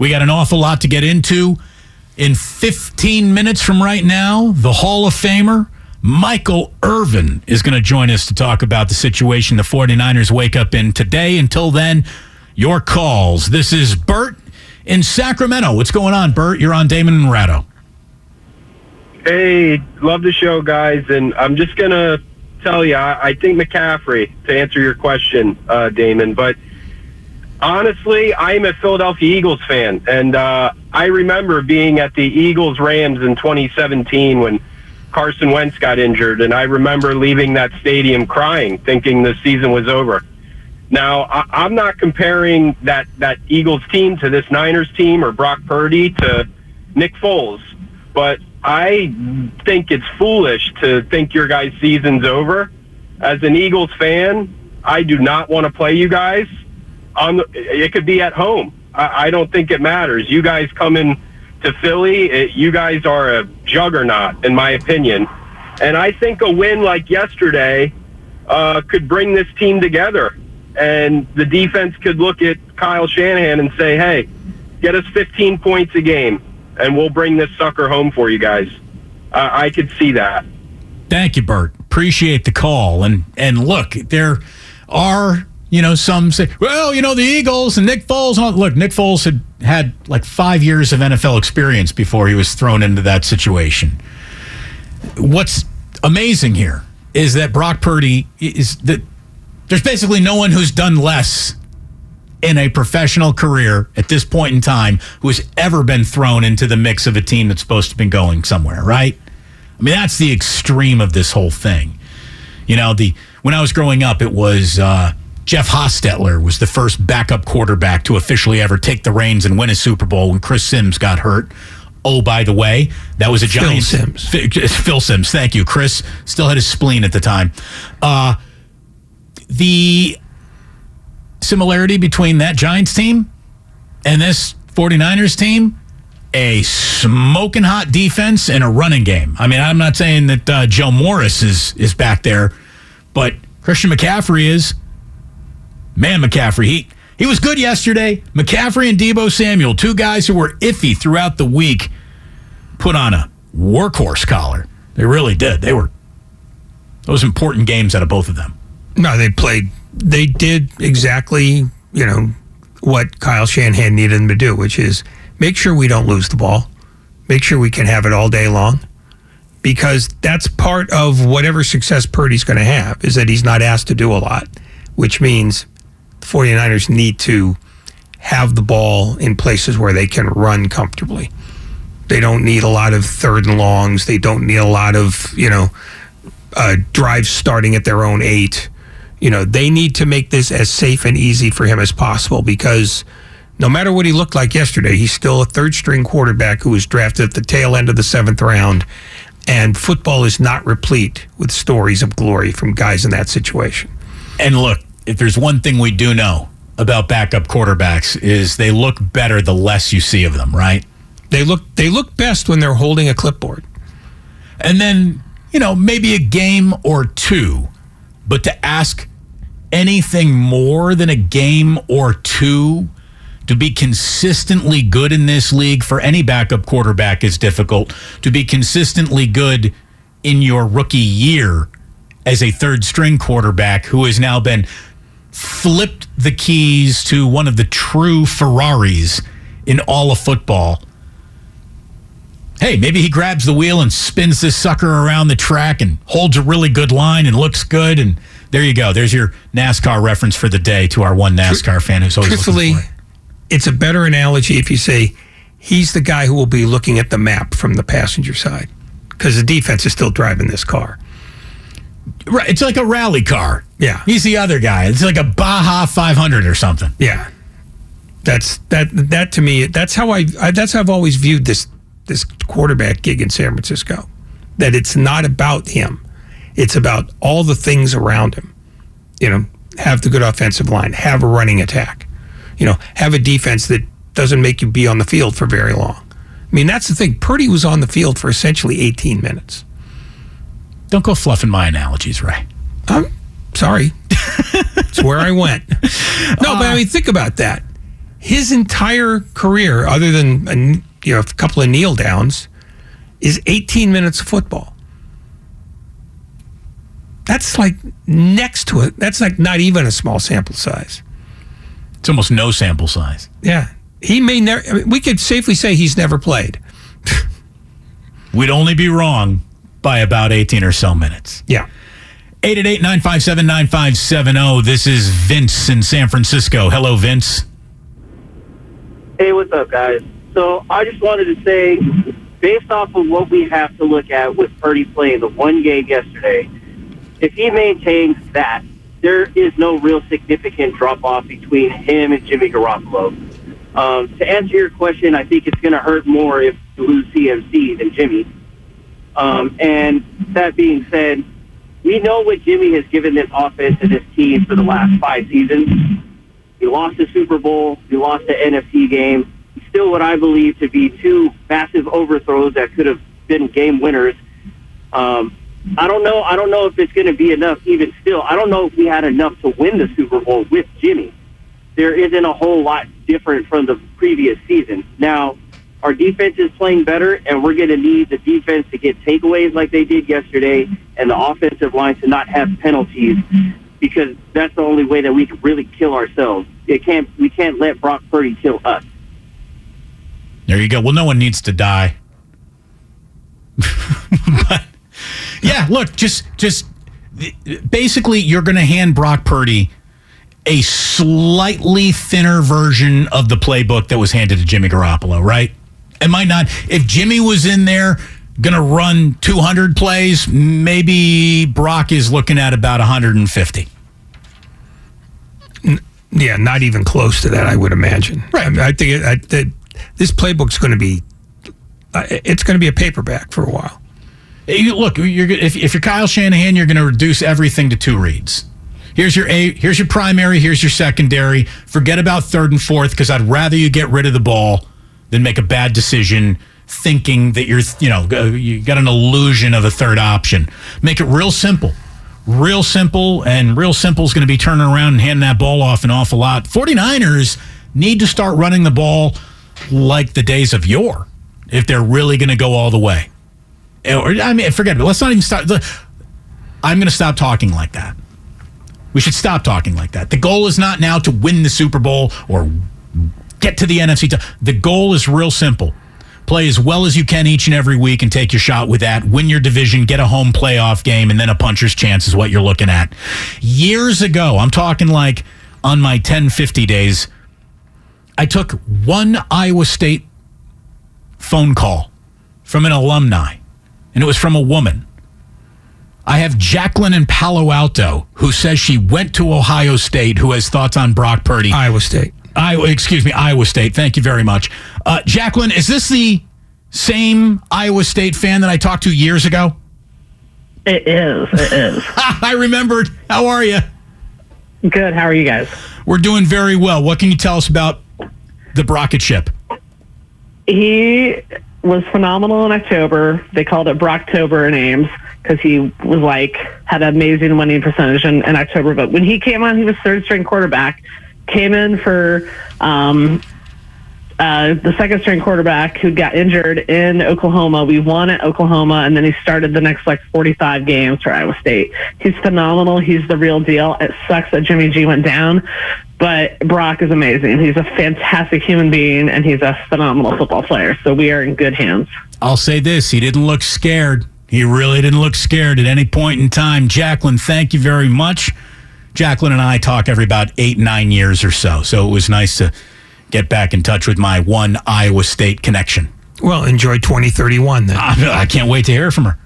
We got an awful lot to get into. In 15 minutes from right now, the Hall of Famer, Michael Irvin, is going to join us to talk about the situation the 49ers wake up in today. Until then, your calls. This is Bert in Sacramento. What's going on, Bert? You're on Damon and Ratto. Hey, love the show, guys. And I'm just going to tell you, I, think McCaffrey, to answer your question, uh, Damon, but honestly, I'm a Philadelphia Eagles fan. And uh, I remember being at the Eagles Rams in 2017 when Carson Wentz got injured. And I remember leaving that stadium crying, thinking the season was over. Now, I, I'm not comparing that, that Eagles team to this Niners team or Brock Purdy to Nick Foles, but I think it's foolish to think your guys' season's over. As an Eagles fan, I do not want to play you guys. On the, it could be at home. I, I don't think it matters. You guys come in to Philly. It, you guys are a juggernaut, in my opinion. And I think a win like yesterday uh, could bring this team together. And the defense could look at Kyle Shanahan and say, hey, get us 15 points a game, and we'll bring this sucker home for you guys. Uh, I could see that. Thank you, Bert. Appreciate the call. And and look, there are you know some say, well, you know the Eagles and Nick Foles. And all. Look, Nick Foles had had like five years of NFL experience before he was thrown into that situation. What's amazing here is that Brock Purdy is that there's basically no one who's done less in a professional career at this point in time who has ever been thrown into the mix of a team that's supposed to be going somewhere, right? I mean, that's the extreme of this whole thing. You know, the when I was growing up, it was uh, Jeff Hostetler was the first backup quarterback to officially ever take the reins and win a Super Bowl when Chris Simms got hurt. Oh, by the way, that was a Phil giant Simms. Phil Simms, thank you. Chris still had his spleen at the time. Uh, the similarity between that Giants team and this 49ers team a smoking hot defense and a running game. I mean, I'm not saying that uh, Joe Morris is is back there, but Christian McCaffrey is. Man, McCaffrey, he he was good yesterday. McCaffrey and Deebo Samuel, two guys who were iffy throughout the week, put on a workhorse collar. They really did. They were those important games out of both of them. No, they played. They did exactly, you know, what Kyle Shanahan needed them to do, which is make sure we don't lose the ball, make sure we can have it all day long, because that's part of whatever success Purdy's going to have is that he's not asked to do a lot, which means the 49ers need to have the ball in places where they can run comfortably. They don't need a lot of third and longs. They don't need a lot of, you know, uh, drives starting at their own eight. You know, they need to make this as safe and easy for him as possible because no matter what he looked like yesterday, he's still a third string quarterback who was drafted at the tail end of the seventh round. And football is not replete with stories of glory from guys in that situation. And look, if there's one thing we do know about backup quarterbacks is they look better the less you see of them, right? They look they look best when they're holding a clipboard. And then, you know, maybe a game or two, but to ask anything more than a game or two to be consistently good in this league for any backup quarterback is difficult. To be consistently good in your rookie year as a third string quarterback who has now been flipped the keys to one of the true Ferraris in all of football. Hey, maybe he grabs the wheel and spins this sucker around the track and holds a really good line and looks good. And there you go. There's your NASCAR reference for the day to our one NASCAR fan who's always Truthfully, looking for it. it's a better analogy if you say he's the guy who will be looking at the map from the passenger side because the defense is still driving this car. Right, it's like a rally car. Yeah. He's the other guy. It's like a Baja 500 or something. Yeah, that's that. That to me, that's how I, I. That's how I've always viewed this this quarterback gig in San Francisco. That it's not about him; it's about all the things around him. You know, have the good offensive line, have a running attack. You know, have a defense that doesn't make you be on the field for very long. I mean, that's the thing. Purdy was on the field for essentially 18 minutes. Don't go fluffing my analogies, Ray. I'm sorry. it's where I went. No, but I uh. mean, think about that. His entire career, other than a, you know a couple of kneel downs, is 18 minutes of football. That's like next to it. That's like not even a small sample size. It's almost no sample size. Yeah, he may never. I mean, we could safely say he's never played. We'd only be wrong by about 18 or so minutes. Yeah. 888 957 9570. This is Vince in San Francisco. Hello, Vince. Hey, what's up, guys? So I just wanted to say, based off of what we have to look at with Purdy playing the one game yesterday, if he maintains that, there is no real significant drop off between him and Jimmy Garoppolo. Um, to answer your question, I think it's going to hurt more if you lose CMC than Jimmy. Um, and that being said, we know what Jimmy has given this offense and this team for the last five seasons. He lost the Super Bowl. He lost the NFC game. Still, what I believe to be two massive overthrows that could have been game winners. Um, I don't know. I don't know if it's going to be enough. Even still, I don't know if we had enough to win the Super Bowl with Jimmy. There isn't a whole lot different from the previous season. Now, our defense is playing better, and we're going to need the defense to get takeaways like they did yesterday, and the offensive line to not have penalties because that's the only way that we can really kill ourselves. It can't. We can't let Brock Purdy kill us. There you go. Well, no one needs to die. but yeah, look, just just basically you're going to hand Brock Purdy a slightly thinner version of the playbook that was handed to Jimmy Garoppolo, right? It might not. If Jimmy was in there going to run 200 plays, maybe Brock is looking at about 150. Yeah, not even close to that, I would imagine. Right. I, mean, I think it, I, that this playbook's going to be, it's going to be a paperback for a while. You, look, you're, if, if you're Kyle Shanahan, you're going to reduce everything to two reads. Here's your a. Here's your primary. Here's your secondary. Forget about third and fourth because I'd rather you get rid of the ball than make a bad decision thinking that you're, you know, you got an illusion of a third option. Make it real simple. Real simple, and real simple is going to be turning around and handing that ball off an awful lot. 49ers need to start running the ball like the days of yore if they're really going to go all the way. Or, I mean, forget it. Let's not even start. I'm going to stop talking like that. We should stop talking like that. The goal is not now to win the Super Bowl or get to the NFC. T- the goal is real simple. Play as well as you can each and every week and take your shot with that. Win your division, get a home playoff game, and then a puncher's chance is what you're looking at. Years ago, I'm talking like on my 1050 days, I took one Iowa State phone call from an alumni, and it was from a woman. I have Jacqueline in Palo Alto who says she went to Ohio State, who has thoughts on Brock Purdy. Iowa State. Iowa, excuse me, Iowa State. Thank you very much. Uh, Jacqueline, is this the same Iowa State fan that I talked to years ago? It is. It is. I remembered. How are you? Good. How are you guys? We're doing very well. What can you tell us about the Brockett ship? He was phenomenal in October. They called it Brocktober in Ames because he was like had an amazing winning percentage in, in October. But when he came on, he was third string quarterback. Came in for um, uh, the second string quarterback who got injured in Oklahoma. We won at Oklahoma, and then he started the next like 45 games for Iowa State. He's phenomenal. He's the real deal. It sucks that Jimmy G went down, but Brock is amazing. He's a fantastic human being, and he's a phenomenal football player. So we are in good hands. I'll say this: he didn't look scared. He really didn't look scared at any point in time. Jacqueline, thank you very much. Jacqueline and I talk every about eight, nine years or so. So it was nice to get back in touch with my one Iowa State connection. Well, enjoy 2031 then. I, I can't wait to hear from her.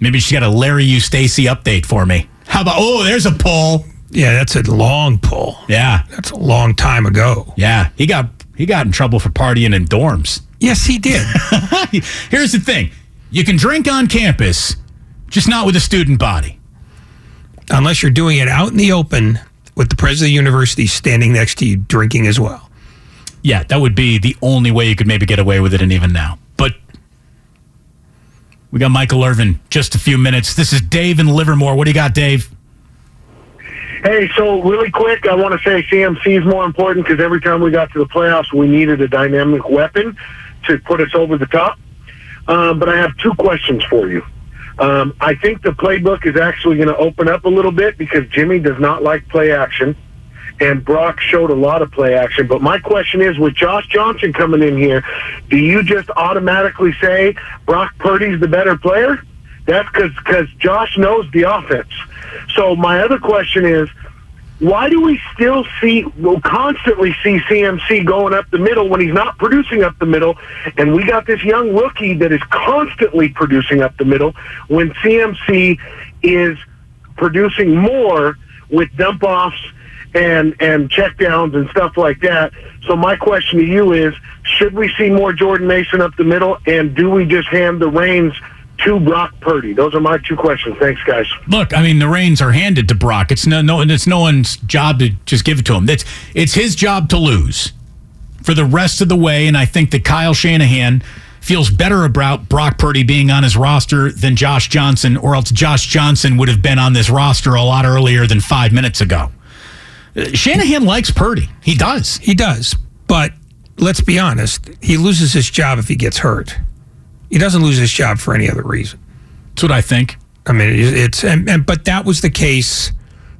Maybe she's got a Larry Eustachy update for me. How about, oh, there's a poll. Yeah, that's a long pull. Yeah. That's a long time ago. Yeah. He got he got in trouble for partying in dorms. Yes, he did. Here's the thing. You can drink on campus, just not with a student body. Unless you're doing it out in the open with the president of the university standing next to you drinking as well. Yeah, that would be the only way you could maybe get away with it, and even now. But we got Michael Irvin just a few minutes. This is Dave in Livermore. What do you got, Dave? Hey, so really quick, I want to say CMC is more important because every time we got to the playoffs, we needed a dynamic weapon to put us over the top. Um, but I have two questions for you. Um, I think the playbook is actually going to open up a little bit because Jimmy does not like play action, and Brock showed a lot of play action. But my question is, with Josh Johnson coming in here, do you just automatically say Brock Purdy's the better player? That's because because Josh knows the offense. So my other question is, why do we still see, we'll constantly see CMC going up the middle when he's not producing up the middle? And we got this young rookie that is constantly producing up the middle when CMC is producing more with dump offs and, and check downs and stuff like that. So my question to you is, should we see more Jordan Mason up the middle? And do we just hand the reins to Brock Purdy? Those are my two questions. Thanks, guys. Look, I mean, the reins are handed to Brock. It's no, no, it's no one's job to just give it to him. That's it's his job to lose for the rest of the way. And I think that Kyle Shanahan feels better about Brock Purdy being on his roster than Josh Johnson, or else Josh Johnson would have been on this roster a lot earlier than five minutes ago. Uh, Shanahan likes Purdy. He does. He does. But let's be honest, he loses his job if he gets hurt. He doesn't lose his job for any other reason. That's what I think. I mean, it's and, and but that was the case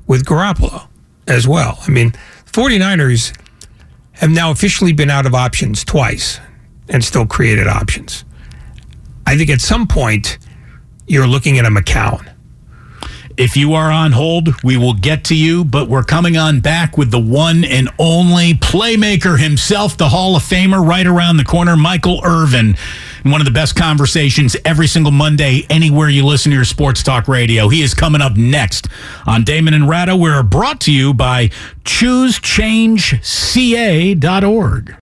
with Garoppolo as well. I mean, 49ers have now officially been out of options twice and still created options. I think at some point you're looking at a McCown. If you are on hold, we will get to you, but we're coming on back with the one and only playmaker himself, the Hall of Famer right around the corner, Michael Irvin. One of the best conversations every single Monday, anywhere you listen to your sports talk radio. He is coming up next on Damon and Ratto. We're brought to you by ChooseChangeCA.org.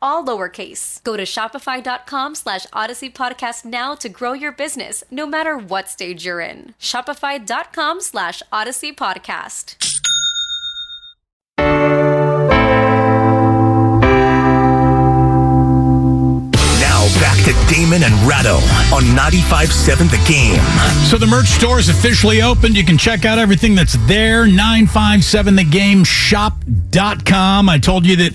all lowercase. Go to shopify.com slash odyssey podcast now to grow your business, no matter what stage you're in. Shopify.com slash odyssey podcast. Now back to Damon and Ratto on 95.7 The Game. So the merch store is officially opened. You can check out everything that's there. 957thegame.shop.com. I told you that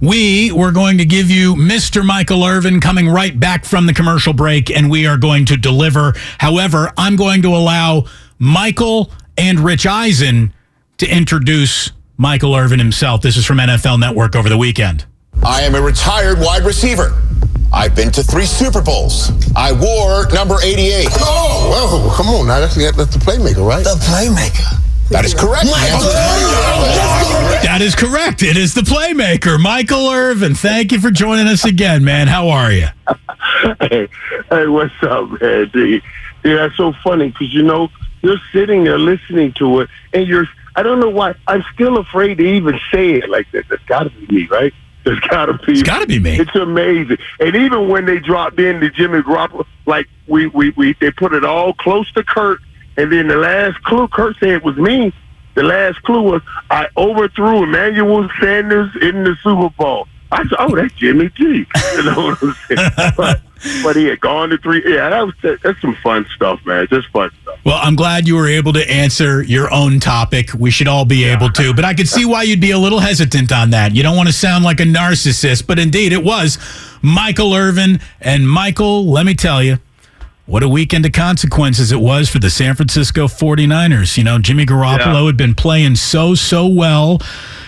we were going to give you Mr. Michael Irvin coming right back from the commercial break, and we are going to deliver. However, I'm going to allow Michael and Rich Eisen to introduce Michael Irvin himself. This is from NFL Network over the weekend. I am a retired wide receiver. I've been to three Super Bowls. I wore number 88. Oh, well, come on now. That's, that's the playmaker, right? The playmaker. That is correct. That is correct. It is the playmaker, Michael Irvin. Thank you for joining us again, man. How are you? hey, hey, what's up, man? Dude? Yeah, that's so funny because you know you're sitting there listening to it, and you're. I don't know why. I'm still afraid to even say it like that. That's got to be me, right? There's got to be. It's got to be me. It's amazing. And even when they dropped in the Jimmy Garoppolo, like we we we they put it all close to Kurt, and then the last clue Kurt said it was me. The last clue was I overthrew Emmanuel Sanders in the Super Bowl. I said, "Oh, that's Jimmy G." You know what I'm saying? but, but he had gone to three. Yeah, that was that's some fun stuff, man. Just fun stuff. Well, I'm glad you were able to answer your own topic. We should all be able to, but I could see why you'd be a little hesitant on that. You don't want to sound like a narcissist, but indeed it was Michael Irvin. And Michael, let me tell you, what a weekend of consequences it was for the San Francisco 49ers. You know, Jimmy Garoppolo Yeah. had been playing so, so well.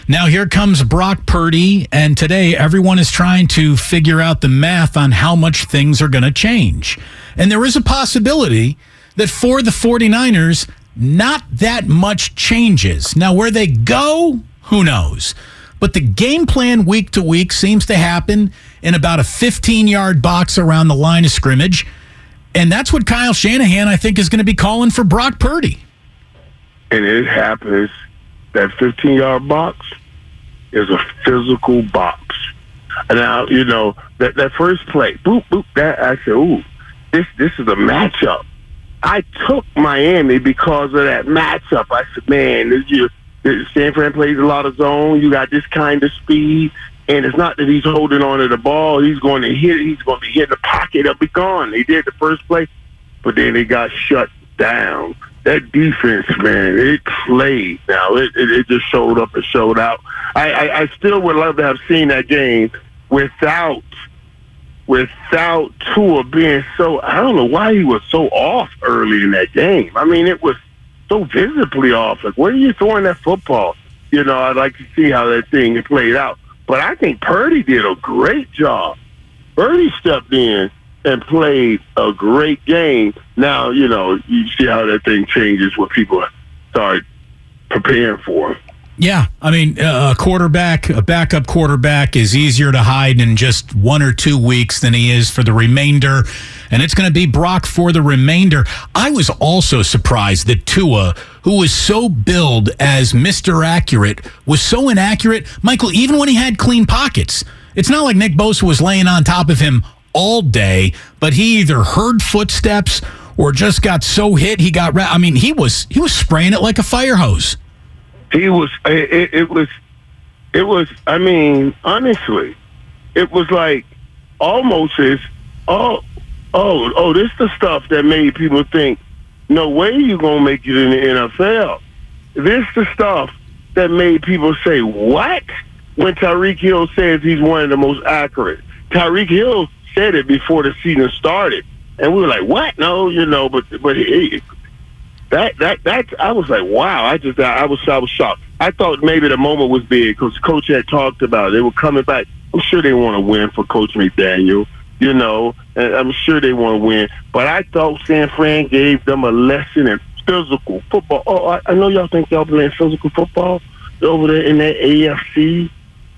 Now here comes Brock Purdy, and today everyone is trying to figure out the math on how much things are going to change. And there is a possibility that for the 49ers, not that much changes. Now, where they go, who knows? But the game plan week to week seems to happen in about a 15 yard box around the line of scrimmage. And that's what Kyle Shanahan, I think, is going to be calling for Brock Purdy. and it happens that 15 yard box is a physical box. And now, you know, that, that first play, boop, boop, that I said, ooh, this this is a matchup. I took Miami because of that matchup. I said, man, this you San Fran plays a lot of zone. You got this kind of speed. And it's not that he's holding on to the ball. He's going to hit it. He's going to hitting the pocket. It'll be gone. He did the first play, but then he got shut down. That defense, man, it played. Now it, it, it just showed up and showed out. I, I, I still would love to have seen that game without without Tua being so. I don't know why he was so off early in that game. I mean, it was so visibly off. Like, where are you throwing that football? You know, I'd like to see how that thing played out. But I think Purdy did a great job. Purdy stepped in and played a great game. Now, you know, you see how that thing changes when people start preparing for. Yeah, I mean, uh, a quarterback, a backup quarterback, is easier to hide in just one or two weeks than he is for the remainder, and it's going to be Brock for the remainder. I was also surprised that Tua, who was so billed as Mister Accurate, was so inaccurate. Michael, even when he had clean pockets, it's not like Nick Bosa was laying on top of him all day, but he either heard footsteps or just got so hit he got. Ra- I mean, he was he was spraying it like a fire hose. He was. It, it, was. It was. I mean, honestly, it was like almost as oh oh oh. This the stuff that made people think, no way you gonna make it in the NFL. This the stuff that made people say what when Tyreek Hill says he's one of the most accurate. Tyreek Hill said it before the season started, and we were like, what? No, you know, but but he, that that that I was like, wow. I just I was I was shocked. I thought maybe the moment was big because coach had talked about it. They were coming back. I'm sure they want to win for Coach McDaniel. You know, and I'm sure they want to win. But I thought San Fran gave them a lesson in physical football. Oh, I, I know y'all think y'all playing physical football over there in that AFC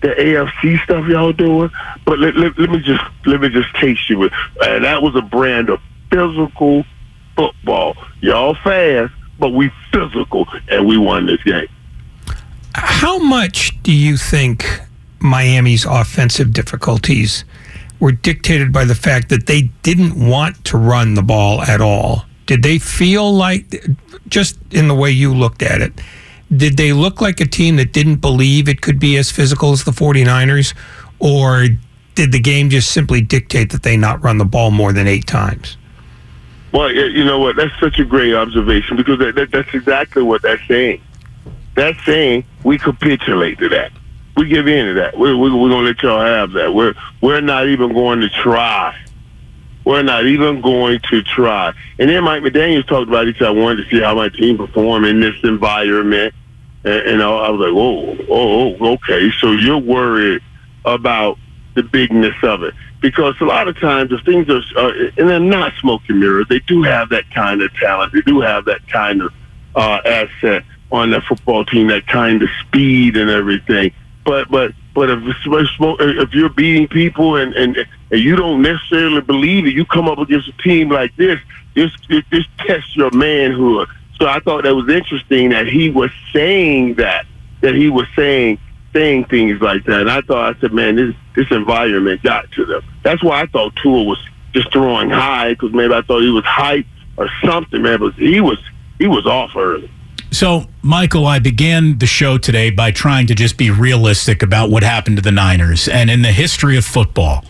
the AFC stuff y'all doing. But let, let, let me just let me just taste you with uh, that was a brand of physical football. Y'all fast, but we physical, and we won this game. How much do you think Miami's offensive difficulties were dictated by the fact that they didn't want to run the ball at all? Did they feel like, just in the way you looked at it, did they look like a team that didn't believe it could be as physical as the 49ers? Or did the game just simply dictate that they not run the ball more than eight times? Well, you know what? That's such a great observation because that, that, that's exactly what that's saying. That's saying we capitulate to that. We give in to that. We're, we're, we're going to let y'all have that. We're, we're not even going to try. We're not even going to try. And then Mike McDaniels talked about it. I wanted to see how my team perform in this environment. And, and I was like, oh, oh, okay. So you're worried about the bigness of it because a lot of times the things are, and they're not smoke and mirrors. They do have that kind of talent. They do have that kind of uh, asset on that football team, that kind of speed and everything. But but but if if you're beating people and and, and you don't necessarily believe it, you come up against a team like this. This this tests your manhood. So I thought that was interesting that he was saying that that he was saying saying things like that. And I thought I said, man, this this environment got to them. That's why I thought Tua was just throwing high because maybe I thought he was hype or something, man. But he was he was off early. So, Michael, I began the show today by trying to just be realistic about what happened to the Niners and in the history of football.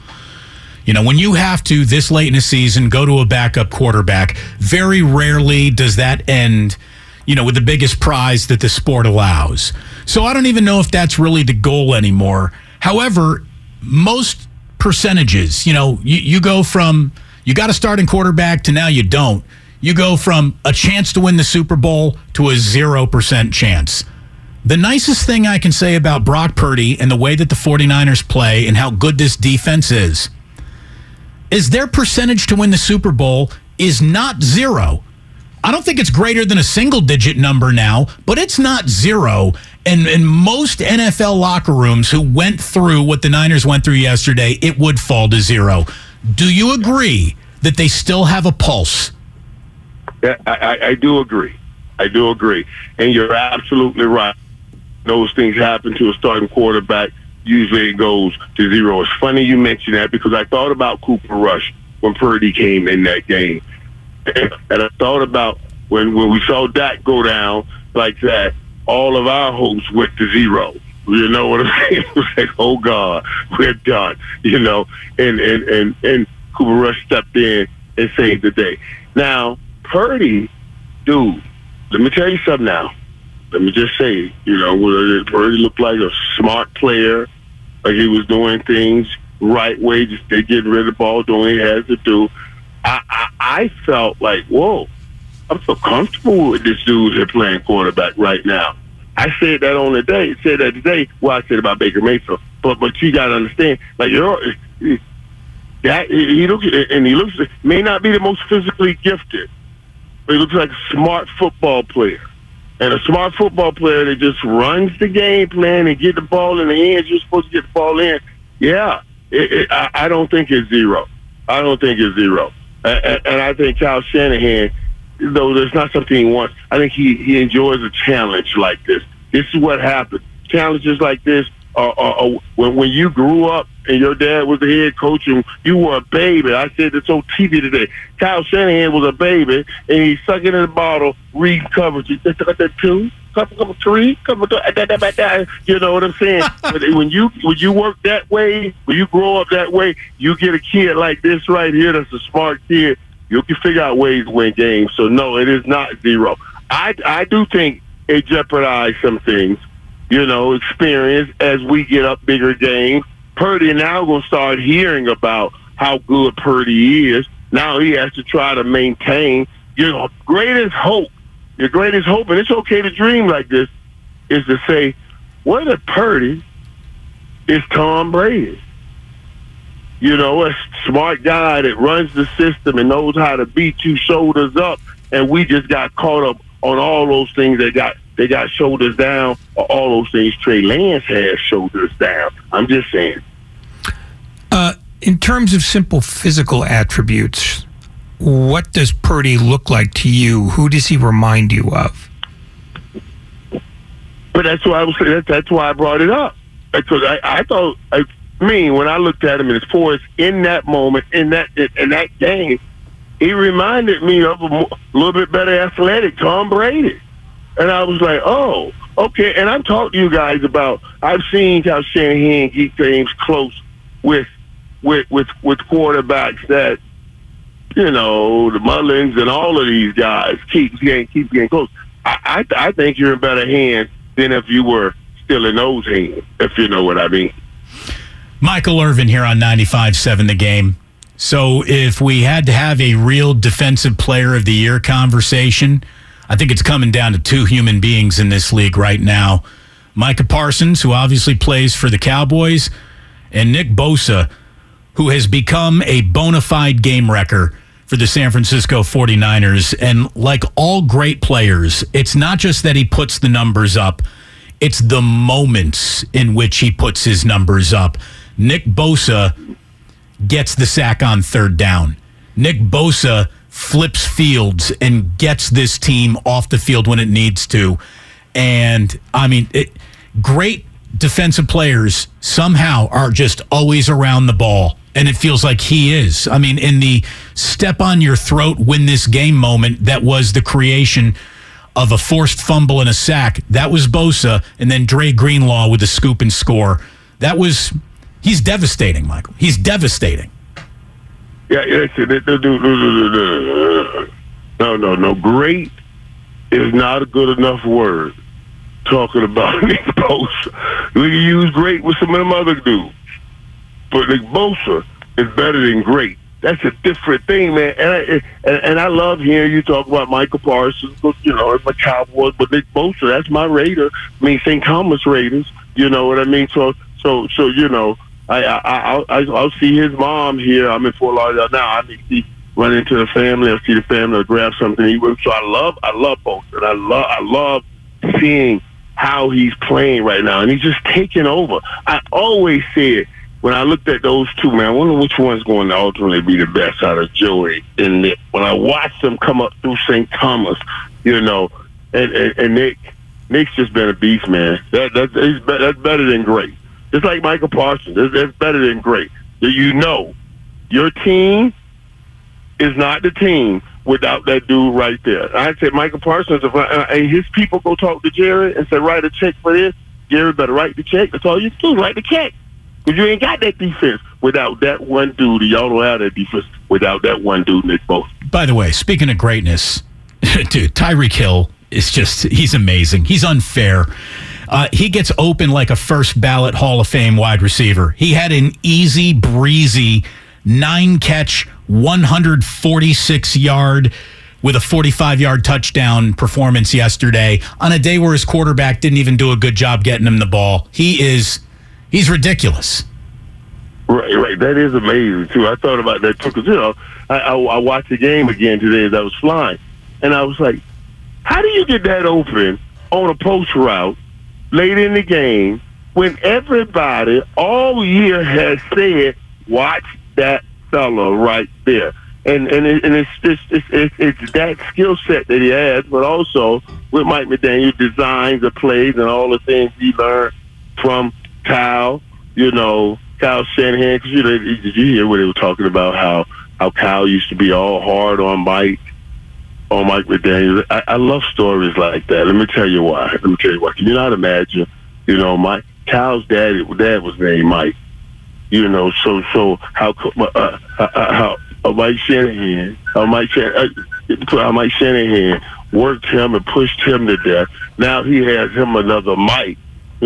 You know, when you have to this late in the season go to a backup quarterback, very rarely does that end, you know, with the biggest prize that the sport allows. So I don't even know if that's really the goal anymore. However, most percentages, you know, you, you go from you got a starting quarterback to now you don't. You go from a chance to win the Super Bowl to a 0% chance. The nicest thing I can say about Brock Purdy and the way that the 49ers play and how good this defense is is their percentage to win the Super Bowl is not zero. I don't think it's greater than a single digit number now, but it's not zero. And in most NFL locker rooms who went through what the Niners went through yesterday, it would fall to zero. Do you agree that they still have a pulse? Yeah, I, I do agree. I do agree. And you're absolutely right. Those things happen to a starting quarterback usually it goes to zero. It's funny you mention that because I thought about Cooper Rush when Purdy came in that game. And, I thought about when, when we saw Dak go down like that, all of our hopes went to zero. You know what I'm saying? It was like, oh God, we're done. You know, and and and and Cooper Rush stepped in and saved the day. Now Purdy, dude, let me tell you something now let me just say, you know, Purdy looked like a smart player, like he was doing things right way, just they getting rid of the ball, doing what he had to do. I, felt like, whoa, I'm so comfortable with this dude here playing quarterback right now. I said that on the day, said that today. Well, I said about Baker Mayfield, but but you got to understand, like you're that he looks and he looks may not be the most physically gifted, but he looks like a smart football player. And a smart football player that just runs the game plan and get the ball in the hands you're supposed to get the ball in, yeah, it, it, I, I don't think it's zero. I don't think it's zero. And, and I think Kyle Shanahan, though there's not something he wants, I think he, he enjoys a challenge like this. This is what happens. Challenges like this are, are, are when, when you grew up and your dad was the head coach and you were a baby. I said this on TV today. Kyle Shanahan was a baby and he's sucking in the bottle, reading coverage. He said, that two, couple, couple, three, couple, you know what I'm saying? but when you when you work that way, when you grow up that way, you get a kid like this right here that's a smart kid. You can figure out ways to win games. So no, it is not zero. I I do think it jeopardized some things, you know, experience as we get up bigger games Purdy now going to start hearing about how good Purdy is. Now he has to try to maintain your greatest hope. Your greatest hope, and it's okay to dream like this, is to say, what a Purdy is Tom Brady. You know, a smart guy that runs the system and knows how to beat you shoulders up, and we just got caught up on all those things that got they got shoulders down, or all those things Trey Lance has shoulders down. I'm just saying. Uh, in terms of simple physical attributes, what does Purdy look like to you? Who does he remind you of? But that's why I was that, that's why I brought it up because I, I thought I mean when I looked at him in his as in that moment in that in that game, he reminded me of a little bit better athletic Tom Brady, and I was like, oh, okay. And I'm talking to you guys about I've seen how Shanahan keep things close with with with with quarterbacks that you know the Mullens and all of these guys keep getting keep getting close. I I, I think you're in better hands than if you were still in those hands, if you know what I mean. Michael Irvin here on 95.7 The Game. So if we had to have a real defensive player of the year conversation, I think it's coming down to two human beings in this league right now. Micah Parsons, who obviously plays for the Cowboys, and Nick Bosa, who has become a bona fide game wrecker for the San Francisco 49ers. And like all great players, it's not just that he puts the numbers up, it's the moments in which he puts his numbers up. Nick Bosa gets the sack on third down. Nick Bosa flips fields and gets this team off the field when it needs to. And I mean, it, great defensive players somehow are just always around the ball. And it feels like he is. I mean, in the step on your throat, win this game moment that was the creation of a forced fumble and a sack, that was Bosa. And then Dre Greenlaw with a scoop and score. That was, he's devastating, Michael. He's devastating. Yeah, No, no, no. Great is not a good enough word. Talking about Nick Bosa, we use great with some of them other dudes, but Nick Bosa is better than great. That's a different thing, man. And I, and, and I love hearing you talk about Michael Parsons, you know, my Cowboys, but Nick Bosa, that's my Raider. I mean, St. Thomas Raiders. You know what I mean? So, so, so you know, I, I, I, I'll, I'll see his mom here. I'm in Fort Lauderdale now. I to see, run into the family. I'll see the family. I'll grab something with. So I love, I love Bosa, and I love, I love seeing how he's playing right now, and he's just taking over. I always said when I looked at those two, man, I wonder which one's going to ultimately be the best out of Joey and Nick. When I watched them come up through St. Thomas, you know, and, and, and Nick, Nick's just been a beast, man. That, that, he's be, that's better than great. Just like Michael Parsons, that's, that's better than great. You know, your team is not the team without that dude right there. I said Michael Parsons, if I, uh, and his people go talk to Jerry and say, write a check for this, Jerry better write the check. That's all you do, write the check. Because you ain't got that defense without that one dude. Y'all don't have that defense without that one dude, Nick Bosa. By the way, speaking of greatness, dude, Tyreek Hill is just, he's amazing. He's unfair. Uh, he gets open like a first ballot Hall of Fame wide receiver. He had an easy breezy nine catch, 146 yard with a 45 yard touchdown performance yesterday on a day where his quarterback didn't even do a good job getting him the ball. He is, he's ridiculous. Right, right. That is amazing too. I thought about that too because you know I, I, I watched the game again today as I was flying, and I was like, "How do you get that open on a post route late in the game when everybody all year has said, watch that fella right there?" And and it, and it's it's, it's it's it's that skill set that he has, but also with Mike McDaniel designs the plays and all the things he learned from Kyle. You know, Kyle Shanahan. Because you know, did you hear what they were talking about? How how Kyle used to be all hard on Mike, on Mike McDaniel. I, I love stories like that. Let me tell you why. Let me tell you why. Can you not imagine? You know, my Kyle's dad. Dad was named Mike. You know, so so how uh, how, how uh, Mike Shanahan, how Mike Shanahan, uh, how Mike Shanahan worked him and pushed him to death. Now he has him another Mike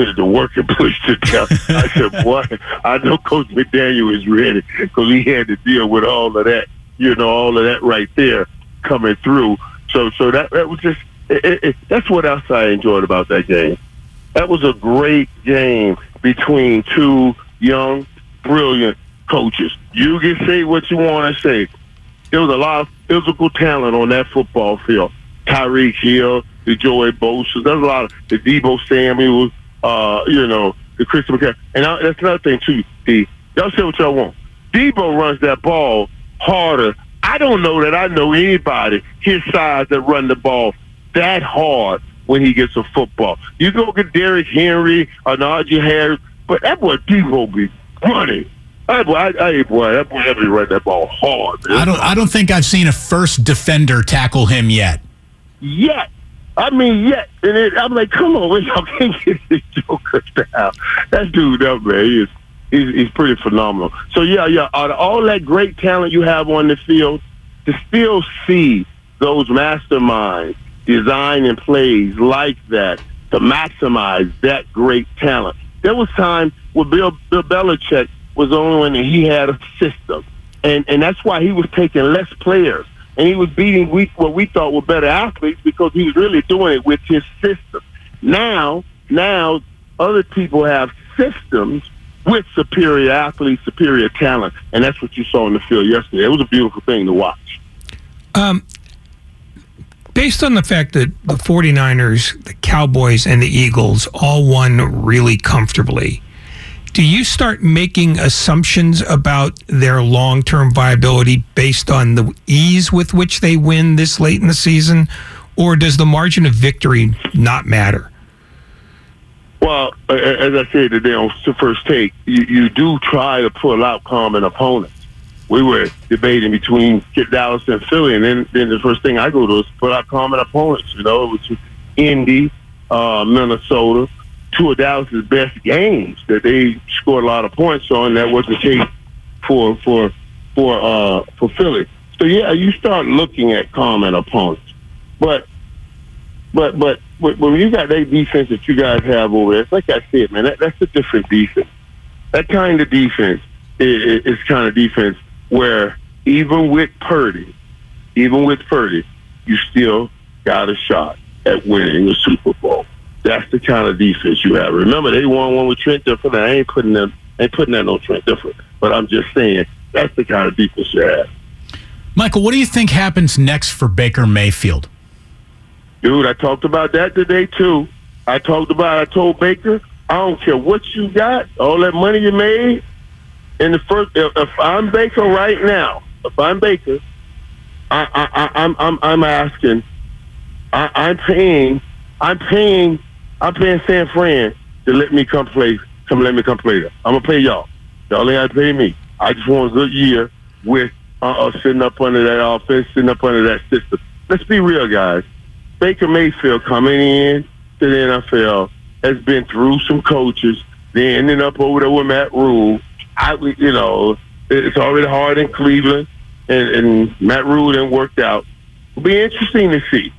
to work and push to death. I said, boy, I know Coach McDaniel is ready because he had to deal with all of that you know, all of that right there coming through. So, so that that was just it, it, it, that's what else I enjoyed about that game. That was a great game between two young, brilliant coaches. You can say what you want to say. There was a lot of physical talent on that football field. Tyreek Hill, the Joey Bosa. There's a lot of the Deebo Samuel, uh, you know, the Christian McCaffrey. And I, that's another thing too. The y'all say what y'all want. Deebo runs that ball harder. I don't know that I know anybody his size that run the ball that hard when he gets a football. You go get Derrick Henry or Najee Harris, but that boy Deebo be running. That boy, I, I, boy, that boy, be running that ball hard. Man. I don't. I don't think I've seen a first defender tackle him yet. Yet, I mean, yet, and it, I'm like, come on, y'all can't get this Joker down. That dude up, man, he is, he's, he's pretty phenomenal. So yeah, yeah, out of all that great talent you have on the field, to still see those masterminds designing plays like that to maximize that great talent. There was time where Bill Bill Belichick was only when he had a system, and and that's why he was taking less players and he was beating we, what we thought were better athletes because he was really doing it with his system. Now, now other people have systems with superior athletes, superior talent, and that's what you saw in the field yesterday. It was a beautiful thing to watch. Um, based on the fact that the 49ers, the Cowboys, and the Eagles all won really comfortably, do you start making assumptions about their long term viability based on the ease with which they win this late in the season? Or does the margin of victory not matter? Well, as I said today on the first take, you, you do try to pull out common opponents. We were debating between Dallas and Philly, and then, then the first thing I go to is pull out common opponents. You know, it was Indy, uh, Minnesota, two of Dallas's best games that they scored a lot of points on. That was the case for for for uh, for Philly. So yeah, you start looking at common opponents, but but but when you got that defense that you guys have over there, it's like I said, man, that, that's a different defense. That kind of defense is, is kind of defense where even with Purdy, even with Purdy, you still got a shot at winning the Super Bowl. That's the kind of defense you have. Remember, they won one with Trent Dilfer. I ain't putting them, ain't putting that on Trent Dilfer. But I'm just saying that's the kind of defense you have. Michael, what do you think happens next for Baker Mayfield? Dude, I talked about that today too. I talked about. I told Baker, I don't care what you got, all that money you made. In the first, if, if I'm Baker right now, if I'm Baker, I, I, I, I'm, I'm, I'm asking, I, I'm paying, I'm paying I'm paying San Fran to let me come play. Come let me come play there. I'm gonna pay y'all. Y'all ain't got to pay me. I just want a good year with uh, uh, sitting up under that offense, sitting up under that system. Let's be real, guys. Baker Mayfield coming in to the NFL has been through some coaches. They ended up over there with Matt Rhule. I, you know, it's already hard in Cleveland, and, and Matt Rhule didn't work out. It'll be interesting to see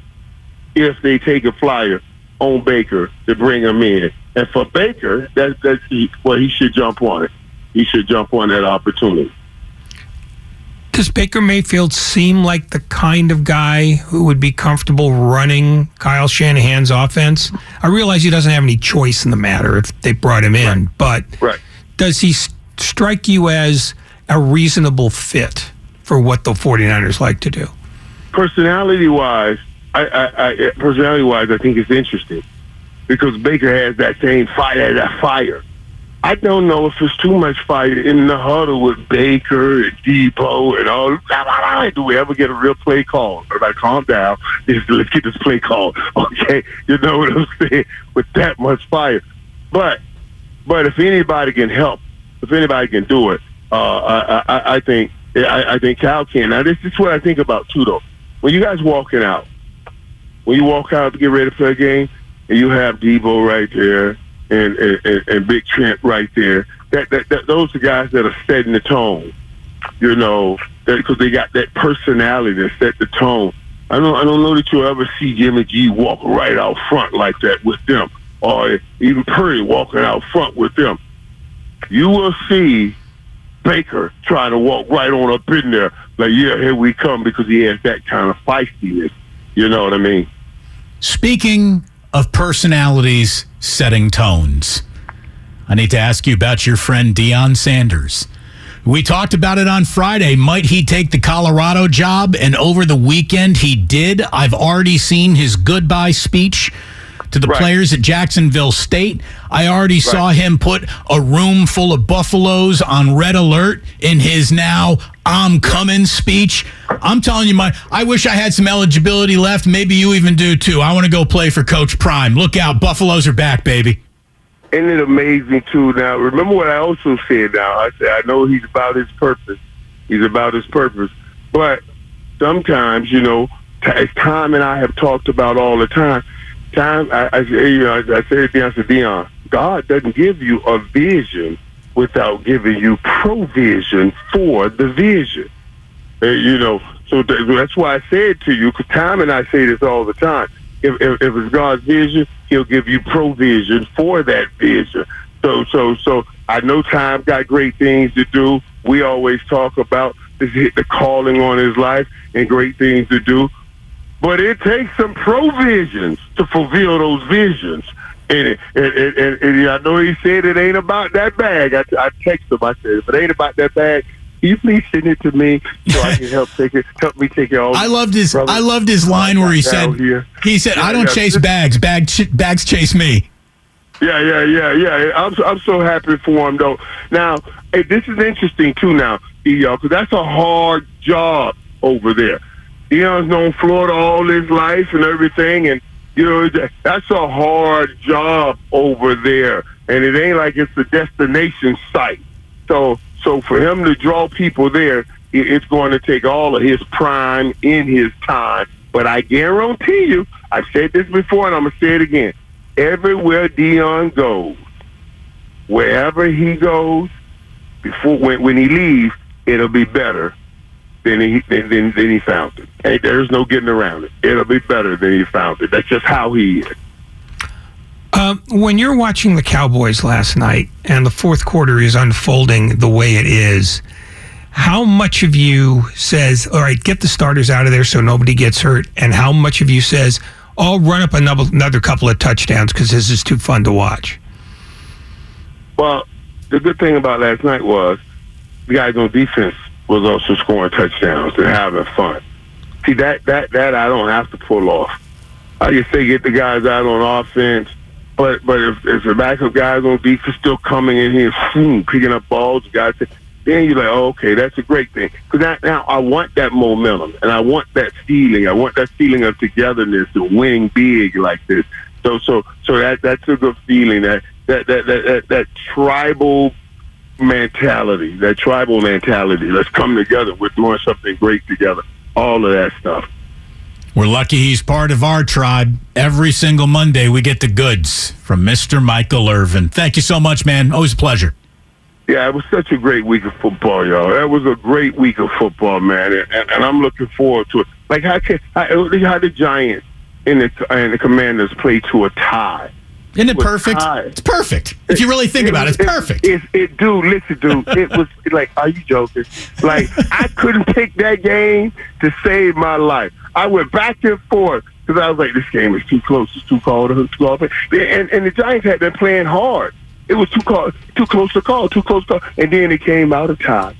if they take a flyer on Baker to bring him in. And for Baker, that, that's he, well, he should jump on it. He should jump on that opportunity. Does Baker Mayfield seem like the kind of guy who would be comfortable running Kyle Shanahan's offense? I realize he doesn't have any choice in the matter if they brought him in, right. but right. does he strike you as a reasonable fit for what the 49ers like to do? Personality wise, I, I, I personality wise, I think it's interesting because Baker has that same fire, that fire. I don't know if it's too much fire in the huddle with Baker and Deebo and all. Do we ever get a real play call? Everybody, calm down. Let's get this play call. Okay, you know what I'm saying? With that much fire, but but if anybody can help, if anybody can do it, uh, I, I, I think I, I think Cal can. Now this is what I think about too, though. When you guys walking out, when you walk out to get ready to play a game, and you have Deebo right there and and, and Big Trent right there, that, that, that those are guys that are setting the tone. You know, because they got that personality that set the tone. I don't I don't know that you'll ever see Jimmy G walk right out front like that with them, or even Purdy walking out front with them. You will see Baker trying to walk right on up in there, like, yeah, here we come, because he has that kind of feistiness. You know what I mean? Speaking of personalities setting tones, I need to ask you about your friend Deion Sanders. We talked about it on Friday. Might he take the Colorado job? And over the weekend, he did. I've already seen his goodbye speech to the players at Jackson State. I already saw him put a room full of buffaloes on red alert in his now I'm coming speech. I'm telling you, my I wish I had some eligibility left. Maybe you even do too. I want to go play for Coach Prime. Look out, Buffaloes are back, baby. Isn't it amazing too? Now, remember what I also said. Now, I said I know he's about his purpose. He's about his purpose, but sometimes, you know, as Tom and I have talked about all the time, time I, I, you know, I, I said to Deion, I said, Deion, God doesn't give you a vision without giving you provision for the vision. Uh, you know, so th- that's why I said to you, because Tom and I say this all the time. If, if, if it's God's vision, He'll give you provision for that vision. So, so, so I know Tom got great things to do. We always talk about the calling on his life and great things to do. But it takes some provisions to fulfill those visions. And, and, and, and, I know he said it ain't about that bag. I, I text him. I said, if it ain't about that bag, can you please send it to me so I can help take it, help me take it all. I loved his. I loved his line where he said, here. "He said, I don't yeah. chase bags. Bag ch- bags chase me." Yeah, yeah, yeah, yeah. I'm I'm so happy for him though. Now, hey, this is interesting too. Now, y'all, because that's a hard job over there. Deion's known Florida all his life and everything, and you know that's a hard job over there. And it ain't like it's a destination site. So, so for him to draw people there, it's going to take all of his prime in his time. But I guarantee you, I've said this before, and I'm gonna say it again everywhere Deion goes, wherever he goes, before when, when he leaves, it'll be better than he than, than, than he found it. Hey, there's no getting around it. It'll be better than he found it. That's just how he is. Um, when you're watching the Cowboys last night and the fourth quarter is unfolding the way it is, how much of you says, "All right, get the starters out of there so nobody gets hurt," and how much of you says, "I'll run up another another couple of touchdowns because this is too fun to watch"? Well, the good thing about last night was the guys on defense was also scoring touchdowns and having fun. See that that that I don't have to pull off. I just say get the guys out on offense, but but if, if the backup guys on defense still coming in here, boom, picking up balls, guys, then you're like, oh, okay, that's a great thing. Because now, now I want that momentum and I want that feeling. I want that feeling of togetherness and winning big like this. So so so that that's a good feeling. That that that that that, that tribal mentality, that tribal mentality. Let's come together. We're doing something great together. All of that stuff. We're lucky he's part of our tribe. Every single Monday, we get the goods from Mr. Michael Irvin. Thank you so much, man. Always a pleasure. Yeah, it was such a great week of football, y'all. That was a great week of football, man, and, and, and I'm looking forward to it. Like how can how, how the Giants and the and the Commanders play to a tie? Isn't it perfect? tie. It's perfect. If you really think about it, it's perfect. It, it, dude, listen, dude. It was like, are you joking? Like, I couldn't pick that game to save my life. I went back and forth because I was like, this game is too close. It's too cold. It's too close. And, and the Giants had been playing hard. It was too call, too close to call, too close to call. And then it came out of time.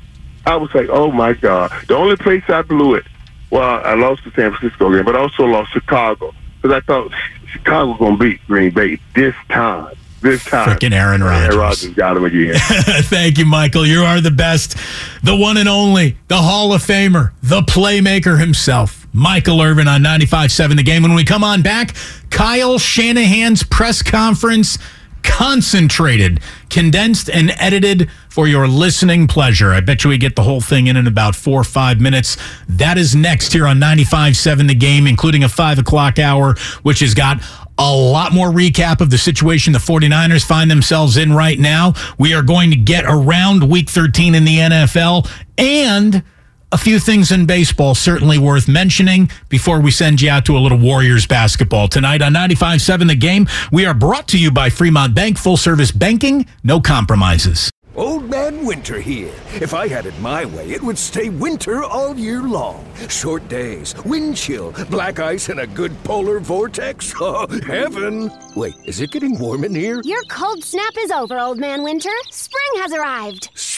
I was like, oh my God. The only place I blew it, well, I lost the San Francisco game, but I also lost Chicago because I thought Chicago going to beat Green Bay this time. This time. Frickin' Aaron Rodgers. Aaron Rodgers got him again. Thank you, Michael. You are the best, the one and only, the Hall of Famer, the playmaker himself, Michael Irvin on 95.7 The Game. When we come on back, Kyle Shanahan's press conference concentrated, condensed, and edited for your listening pleasure. I bet you we get the whole thing in in about four or five minutes. That is next here on 95.7 The Game, including a 5 o'clock hour, which has got a lot more recap of the situation the 49ers find themselves in right now. We are going to get around week 13 in the NFL and a few things in baseball certainly worth mentioning before we send you out to a little Warriors basketball tonight on 95.7 The Game. We are brought to you by Fremont Bank, full service banking, no compromises. Old Man Winter here. If I had it my way, it would stay winter all year long. Short days, wind chill, black ice, and a good polar vortex. Oh, heaven! Wait, is it getting warm in here? Your cold snap is over, Old Man Winter. Spring has arrived.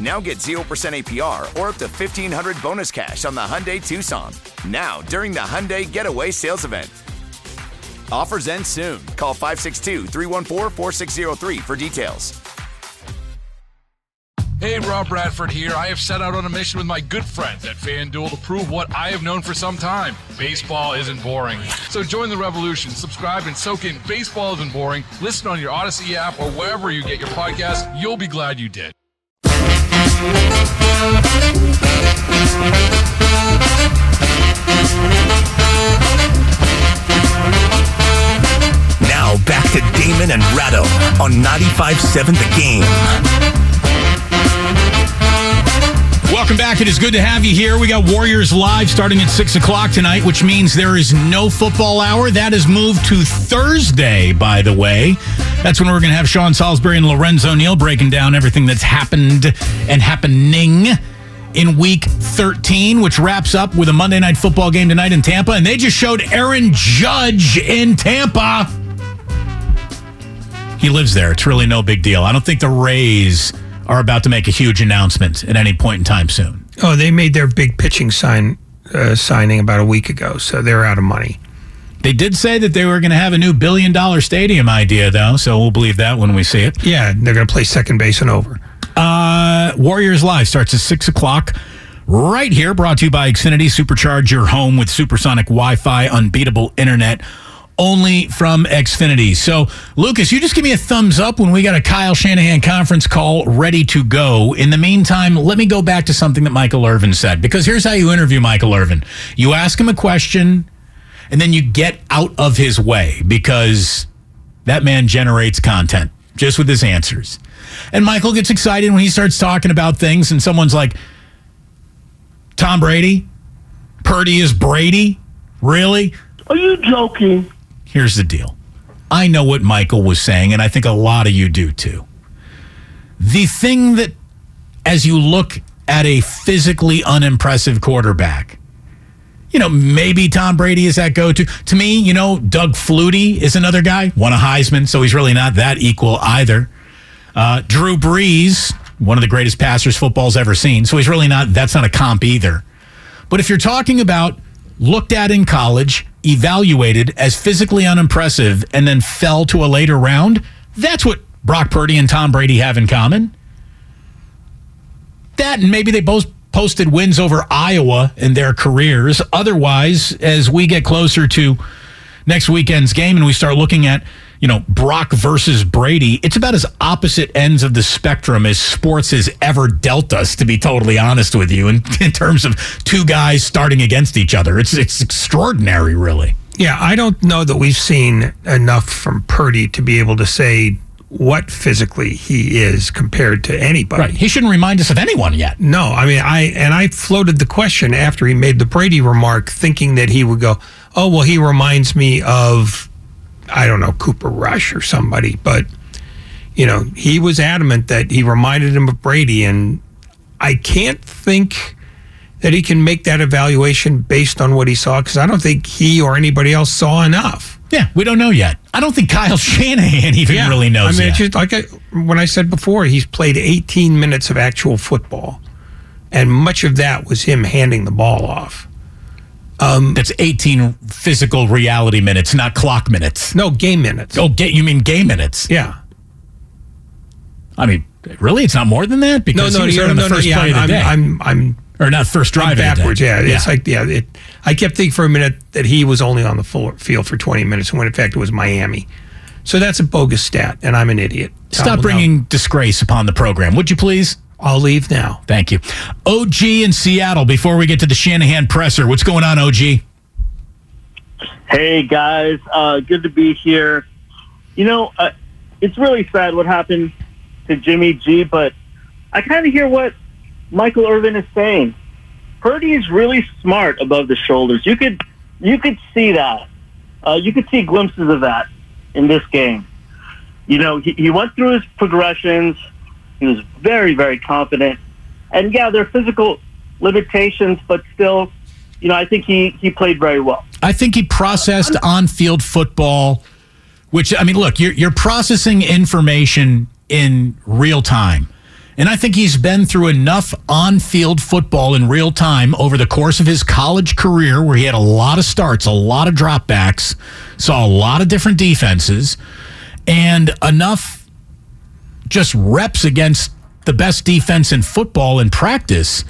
Now get 0% APR or up to 1500 bonus cash on the Hyundai Tucson. Now, during the Hyundai Getaway Sales Event. Offers end soon. Call 562 314 4603 for details. Hey, Rob Bradford here. I have set out on a mission with my good friends at FanDuel to prove what I have known for some time baseball isn't boring. So join the revolution. Subscribe and soak in Baseball Isn't Boring. Listen on your Audacy app or wherever you get your podcast. You'll be glad you did. Now back to Damon and Ratto on 95.7 The Game. Welcome back. It is good to have you here. We got Warriors live starting at 6 o'clock tonight, which means there is no football hour. That has moved to Thursday, by the way. That's when we're going to have Sean Salisbury and Lorenzo Neal breaking down everything that's happened and happening in week 13, which wraps up with a Monday night football game tonight in Tampa. And they just showed Aaron Judge in Tampa. He lives there. It's really no big deal. I don't think the Rays are about to make a huge announcement at any point in time soon. Oh, they made their big pitching sign uh, signing about a week ago, so they're out of money. They did say that they were going to have a new billion dollar stadium idea, though, so we'll believe that when we see it. Yeah, they're going to play second base and over. Uh, Warriors Live starts at 6 o'clock. Right here, brought to you by Xfinity. Supercharge your home with supersonic Wi Fi, unbeatable internet only from Xfinity. So, Lucas, you just give me a thumbs up when we got a Kyle Shanahan conference call ready to go. In the meantime, let me go back to something that Michael Irvin said, because here's how you interview Michael Irvin you ask him a question, and then you get out of his way because that man generates content just with his answers. And Michael gets excited when he starts talking about things, and someone's like, Tom Brady? Purdy is Brady? Really? Are you joking? Here's the deal. I know what Michael was saying, and I think a lot of you do too. The thing that, as you look at a physically unimpressive quarterback, you know, maybe Tom Brady is that go to. To me, you know, Doug Flutie is another guy, won a Heisman, so he's really not that equal either. Uh, Drew Brees, one of the greatest passers football's ever seen, so he's really not, that's not a comp either. But if you're talking about looked at in college, evaluated as physically unimpressive, and then fell to a later round, that's what Brock Purdy and Tom Brady have in common. That, and maybe they both posted wins over Iowa in their careers. Otherwise, as we get closer to next weekend's game and we start looking at, you know, Brock versus Brady, it's about as opposite ends of the spectrum as sports has ever dealt us, to be totally honest with you, in, in terms of two guys starting against each other. It's it's extraordinary, really. Yeah, I don't know that we've seen enough from Purdy to be able to say what physically he is compared to anybody. Right. He shouldn't remind us of anyone yet. No, I mean, I and I floated the question after he made the Brady remark, thinking that he would go, "Oh, well, he reminds me of, I don't know, Cooper Rush or somebody." But you know, he was adamant that he reminded him of Brady, and I can't think that he can make that evaluation based on what he saw because I don't think he or anybody else saw enough. Yeah, we don't know yet. I don't think Kyle Shanahan even Yeah. really knows I mean, yet. just like I, when I said before, he's played 18 minutes of actual football, and much of that was him handing the ball off. Um, That's 18 physical reality minutes, not clock minutes. No, game minutes. Oh, get you mean game minutes? Yeah. I mean, really, it's not more than that because no, no, he was no, on the no, first yeah, play of the I'm, day. I'm, I'm, or not first drive I'm of the day. backwards. Yeah, Yeah. it's like yeah. It, I kept thinking for a minute that he was only on the full field for 20 minutes, when in fact it was Miami. So that's a bogus stat, and I'm an idiot. Tom Stop will know. bringing disgrace upon the program, would you please? I'll leave now. Thank you. OG in Seattle, before we get to the Shanahan presser, what's going on, OG? Hey guys, uh, good to be here. You know, uh, it's really sad what happened to Jimmy G, but I kind of hear what Michael Irvin is saying. Purdy is really smart above the shoulders. You could you could see that. Uh, you could see glimpses of that in this game. You know, he, he went through his progressions. He was very, very confident. And yeah, there are physical limitations, but still, you know, I think he, he played very well. I think he processed on field football, which, I mean, look, you're, you're processing information in real time. And I think he's been through enough on field football in real time over the course of his college career where he had a lot of starts, a lot of dropbacks, saw a lot of different defenses, and enough just reps against the best defense in football in practice.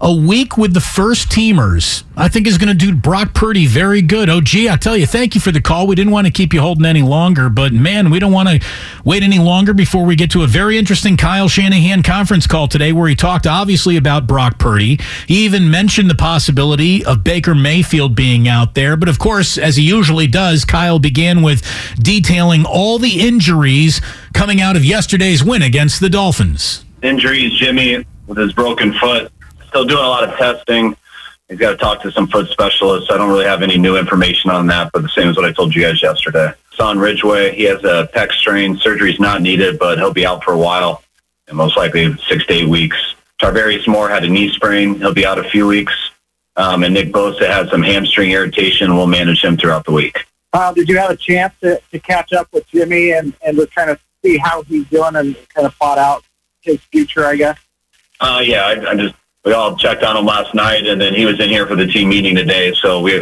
A week with the first teamers, I think, is going to do Brock Purdy very good. Oh, gee, I tell you, thank you for the call. We didn't want to keep you holding any longer, but man, we don't want to wait any longer before we get to a very interesting Kyle Shanahan conference call today where he talked obviously about Brock Purdy. He even mentioned the possibility of Baker Mayfield being out there. But of course, as he usually does, Kyle began with detailing all the injuries coming out of yesterday's win against the Dolphins. Injuries, Jimmy, with his broken foot still doing a lot of testing. He's got to talk to some foot specialists. I don't really have any new information on that, but the same as what I told you guys yesterday. Son Ridgeway, he has a pec strain. Surgery's not needed, but he'll be out for a while, and most likely six to eight weeks. Tarvarius Moore had a knee sprain. He'll be out a few weeks. Um, and Nick Bosa had some hamstring irritation. We'll manage him throughout the week. Uh, did you have a chance to, to catch up with Jimmy and, and to kind of see how he's doing and kind of plot out his future, I guess? Uh, yeah, I, I just we all checked on him last night, and then he was in here for the team meeting today. So we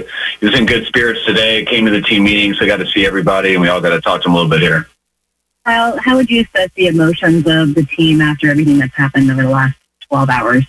he was in good spirits today. Came to the team meeting, so got to see everybody, and we all got to talk to him a little bit here. How how would you assess the emotions of the team after everything that's happened over the last twelve hours?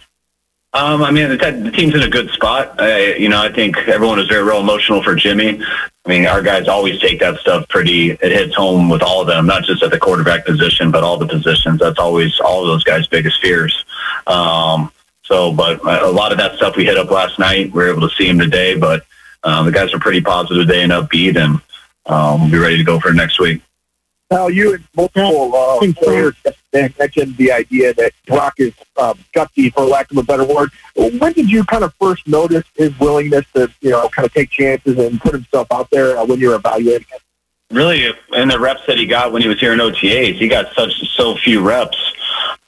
Um, I mean, the, the team's in a good spot. I, you know, I think everyone was very real emotional for Jimmy. I mean, our guys always take that stuff pretty. It hits home with all of them, not just at the quarterback position, but all the positions. That's always all of those guys' biggest fears. Um, so, but a lot of that stuff we hit up last night. We were able to see him today, but um, the guys are pretty positive today and upbeat, and um, we'll be ready to go for next week. Now, you and multiple uh, players mentioned the idea that Brock is um, gutsy, for lack of a better word. When did you kind of first notice his willingness to, you know, kind of take chances and put himself out there uh, when you were evaluating him? Really, in the reps that he got when he was here in OTAs, he got such so few reps.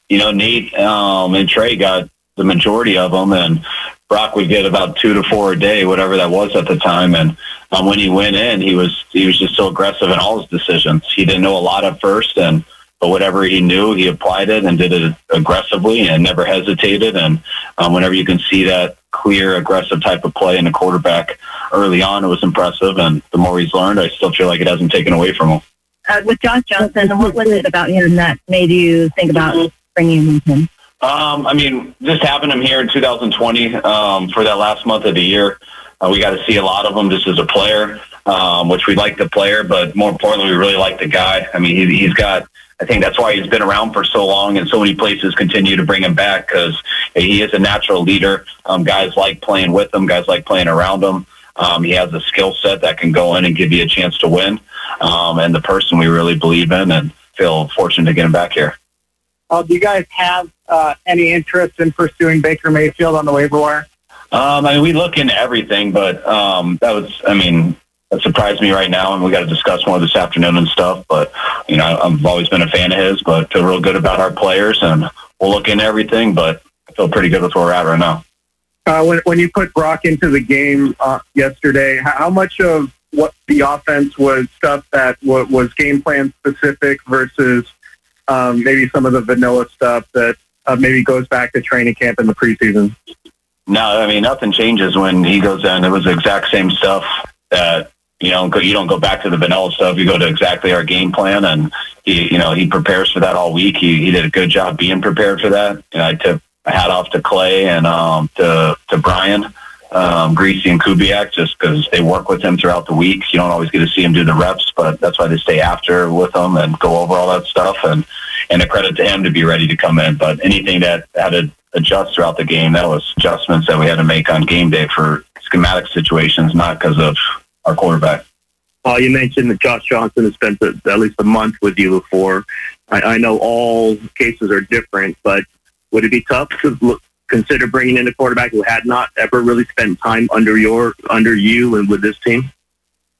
You know, Nate um, and Trey got the majority of them, and Brock would get about two to four a day, whatever that was at the time. And um, when he went in, he was he was just so aggressive in all his decisions. He didn't know a lot at first, and but whatever he knew, he applied it and did it aggressively and never hesitated. And um, whenever you can see that clear, aggressive type of play in a quarterback early on, it was impressive. And the more he's learned, I still feel like it hasn't taken away from him. Uh, with Josh Johnson, what was it about him that made you think about bringing him? Um, I mean, just having him here in 2020 um, for that last month of the year, uh, we got to see a lot of him just as a player, um, which we like the player, but more importantly, we really like the guy. I mean, he, he's got. I think that's why he's been around for so long, and so many places continue to bring him back because he is a natural leader. Um, guys like playing with him. Guys like playing around him. Um, he has a skill set that can go in and give you a chance to win, um, and the person we really believe in, and feel fortunate to get him back here. Uh, do you guys have uh, any interest in pursuing Baker Mayfield on the waiver wire? Um, I mean, we look into everything, but um, that was, I mean, that surprised me right now, and we got to discuss more this afternoon and stuff. But you know, I've always been a fan of his, but feel real good about our players, and we'll look into everything. But I feel pretty good with where we're at right now. Uh, when when you put Brock into the game uh, yesterday, how much of what the offense was stuff that w- was game plan specific versus um, maybe some of the vanilla stuff that uh, maybe goes back to training camp in the preseason? No, I mean nothing changes when he goes in. It was the exact same stuff that you know you don't go back to the vanilla stuff. You go to exactly our game plan, and he you know he prepares for that all week. He he did a good job being prepared for that. And I tip my hat off to Klay and um, to to Brian. Um, Griese and Kubiak just because they work with him throughout the week. You don't always get to see him do the reps, but that's why they stay after with him and go over all that stuff. And and a credit to him to be ready to come in. But anything that had to adjust throughout the game, that was adjustments that we had to make on game day for schematic situations, not because of our quarterback. Uh, you mentioned that Josh Johnson has spent a, at least a month with you before. I, I know all cases are different, but would it be tough to look, consider bringing in a quarterback who had not ever really spent time under your under you and with this team?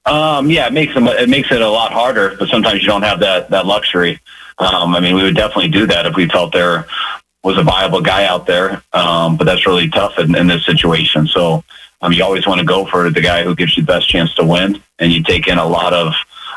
Um, yeah, it makes them, it makes it a lot harder, but sometimes you don't have that that luxury. Um, I mean, we would definitely do that if we felt there was a viable guy out there, um, but that's really tough in, in this situation. So um, you always want to go for the guy who gives you the best chance to win, and you take in a lot of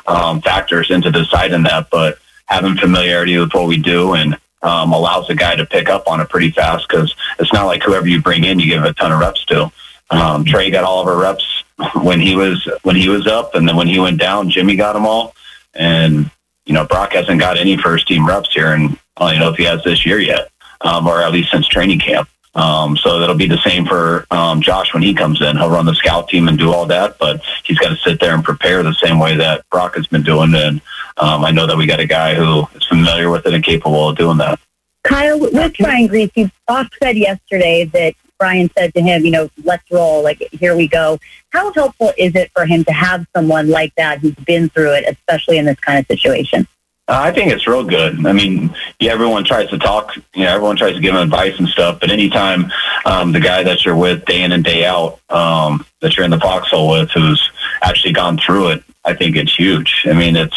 um, factors into deciding that. But having familiarity with what we do and um, allows the guy to pick up on it pretty fast because it's not like whoever you bring in, you give a ton of reps to. Um, Trey got all of our reps when he was when he was up, and then when he went down, Jimmy got them all. And you know, Brock hasn't got any first team reps here, and I don't know if he has this year yet, um, or at least since training camp. Um, so that'll be the same for um, Josh when he comes in. He'll run the scout team and do all that, but he's got to sit there and prepare the same way that Brock has been doing. And um, I know that we got a guy who is familiar with it and capable of doing that. Kyle, with Brian Griese, Brock said yesterday that Brian said to him, you know, let's roll, like, here we go. How helpful is it for him to have someone like that who's been through it, especially in this kind of situation? Uh, I think it's real good. I mean, yeah, everyone tries to talk, you know, everyone tries to give him advice and stuff, but anytime um, the guy that you're with day in and day out, um, that you're in the foxhole with, who's actually gone through it, I think it's huge. I mean, it's,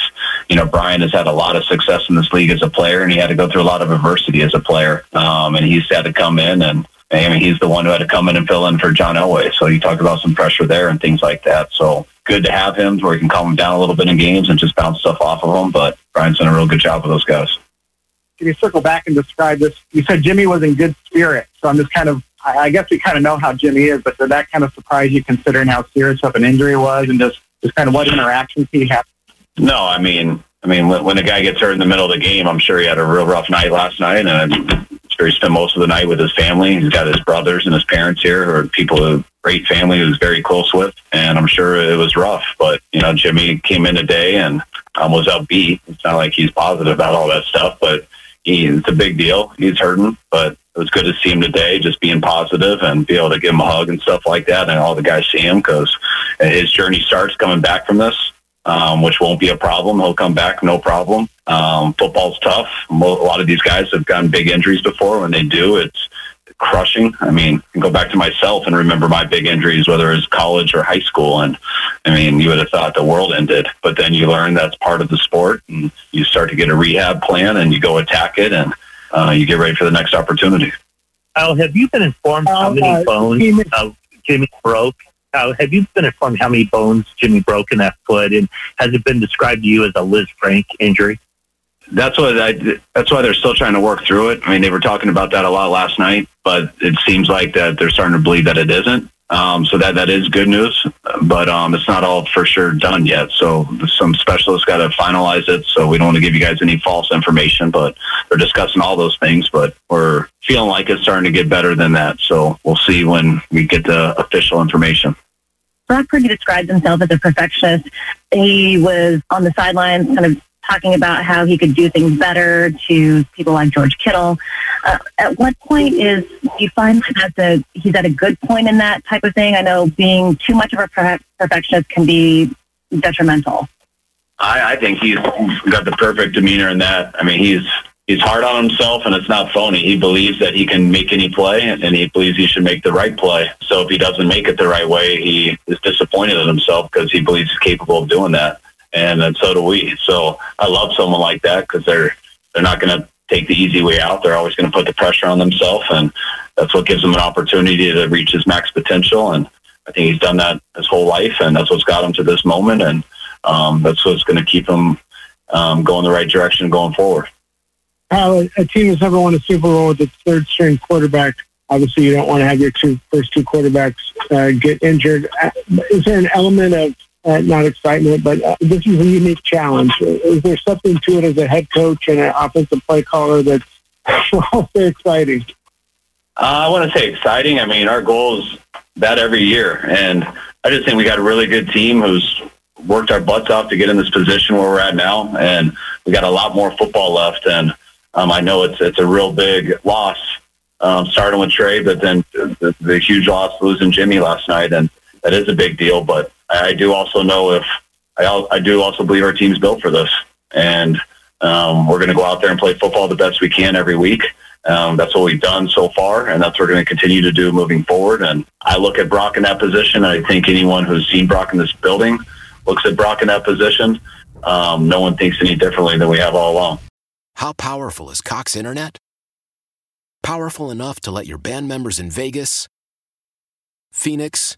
you know, Brian has had a lot of success in this league as a player, and he had to go through a lot of adversity as a player. Um, and he's had to come in and, I mean, he's the one who had to come in and fill in for John Elway. So you talk about some pressure there and things like that. So good to have him where he can calm him down a little bit in games and just bounce stuff off of him. But Brian's done a real good job with those guys. Can you circle back and describe this? You said Jimmy was in good spirit, so I'm just kind of. I I guess we kind of know how Jimmy is, but did that kind of surprise you considering how serious of an injury was and just, just kind of what interactions he had? No, I mean, I mean, when, when a guy gets hurt in the middle of the game, I'm sure he had a real rough night last night, and I'm sure he spent most of the night with his family. He's got his brothers and his parents here, or people, who great family, was very close with, and I'm sure it was rough. But you know, Jimmy came in today and um, was upbeat. It's not like he's positive about all that stuff, but he, it's a big deal. He's hurting, but it was good to see him today, just being positive and be able to give him a hug and stuff like that. And all the guys see him because his journey starts coming back from this um, which won't be a problem. He'll come back, no problem. Um, football's tough. A lot of these guys have gotten big injuries before. When they do, it's crushing. I mean, go back to myself and remember my big injuries, whether it was college or high school. And I mean, you would have thought the world ended, but then you learn that's part of the sport and you start to get a rehab plan and you go attack it and uh, you get ready for the next opportunity. Al, have you been informed how many bones uh, Jimmy broke? How, have you been informed how many bones Jimmy broke in that foot? And has it been described to you as a Liz Frank injury? That's what I, that's why they're still trying to work through it. I mean, they were talking about that a lot last night, but it seems like that they're starting to believe that it isn't. Um, so that that is good news, but um, it's not all for sure done yet. So some specialists got to finalize it. So we don't want to give you guys any false information, but they're discussing all those things. But we're feeling like it's starting to get better than that. So we'll see when we get the official information. Brock Purdy described himself as a perfectionist. He was on the sidelines kind of talking about how he could do things better to people like George Kittle. Uh, at what point is you find that a, he's at a good point in that type of thing? I know being too much of a per- perfectionist can be detrimental. I, I think he's got the perfect demeanor in that. I mean, he's he's hard on himself, and it's not phony. He believes that he can make any play, and he believes he should make the right play. So if he doesn't make it the right way, he is disappointed in himself because he believes he's capable of doing that, and, and so do we. So I love someone like that because they're they're not going to take the easy way out. They're always going to put the pressure on themselves, and that's what gives him an opportunity to reach his max potential. And I think he's done that his whole life, and that's what's got him to this moment, and um, that's what's going to keep him um, going the right direction going forward. How a team has never won a Super Bowl with its third string quarterback. Obviously, you don't want to have your two first two quarterbacks uh, get injured. Uh, Is there an element of uh, not excitement, but uh, this is a unique challenge? Is there something to it as a head coach and an offensive play caller that's also exciting? Uh, I want to say exciting. I mean, our goal is that every year, and I just think we got a really good team who's worked our butts off to get in this position where we're at now, and we got a lot more football left. And Um, I know it's it's a real big loss, um, starting with Trey, but then the, the huge loss losing Jimmy last night, and that is a big deal. But I, do also know if I, I do also believe our team's built for this, and um, we're going to go out there and play football the best we can every week. Um, that's what we've done so far, and that's what we're going to continue to do moving forward. And I look at Brock in that position. I think anyone who's seen Brock in this building looks at Brock in that position. Um, no one thinks any differently than we have all along. How powerful is Cox Internet? Powerful enough to let your band members in Vegas, Phoenix,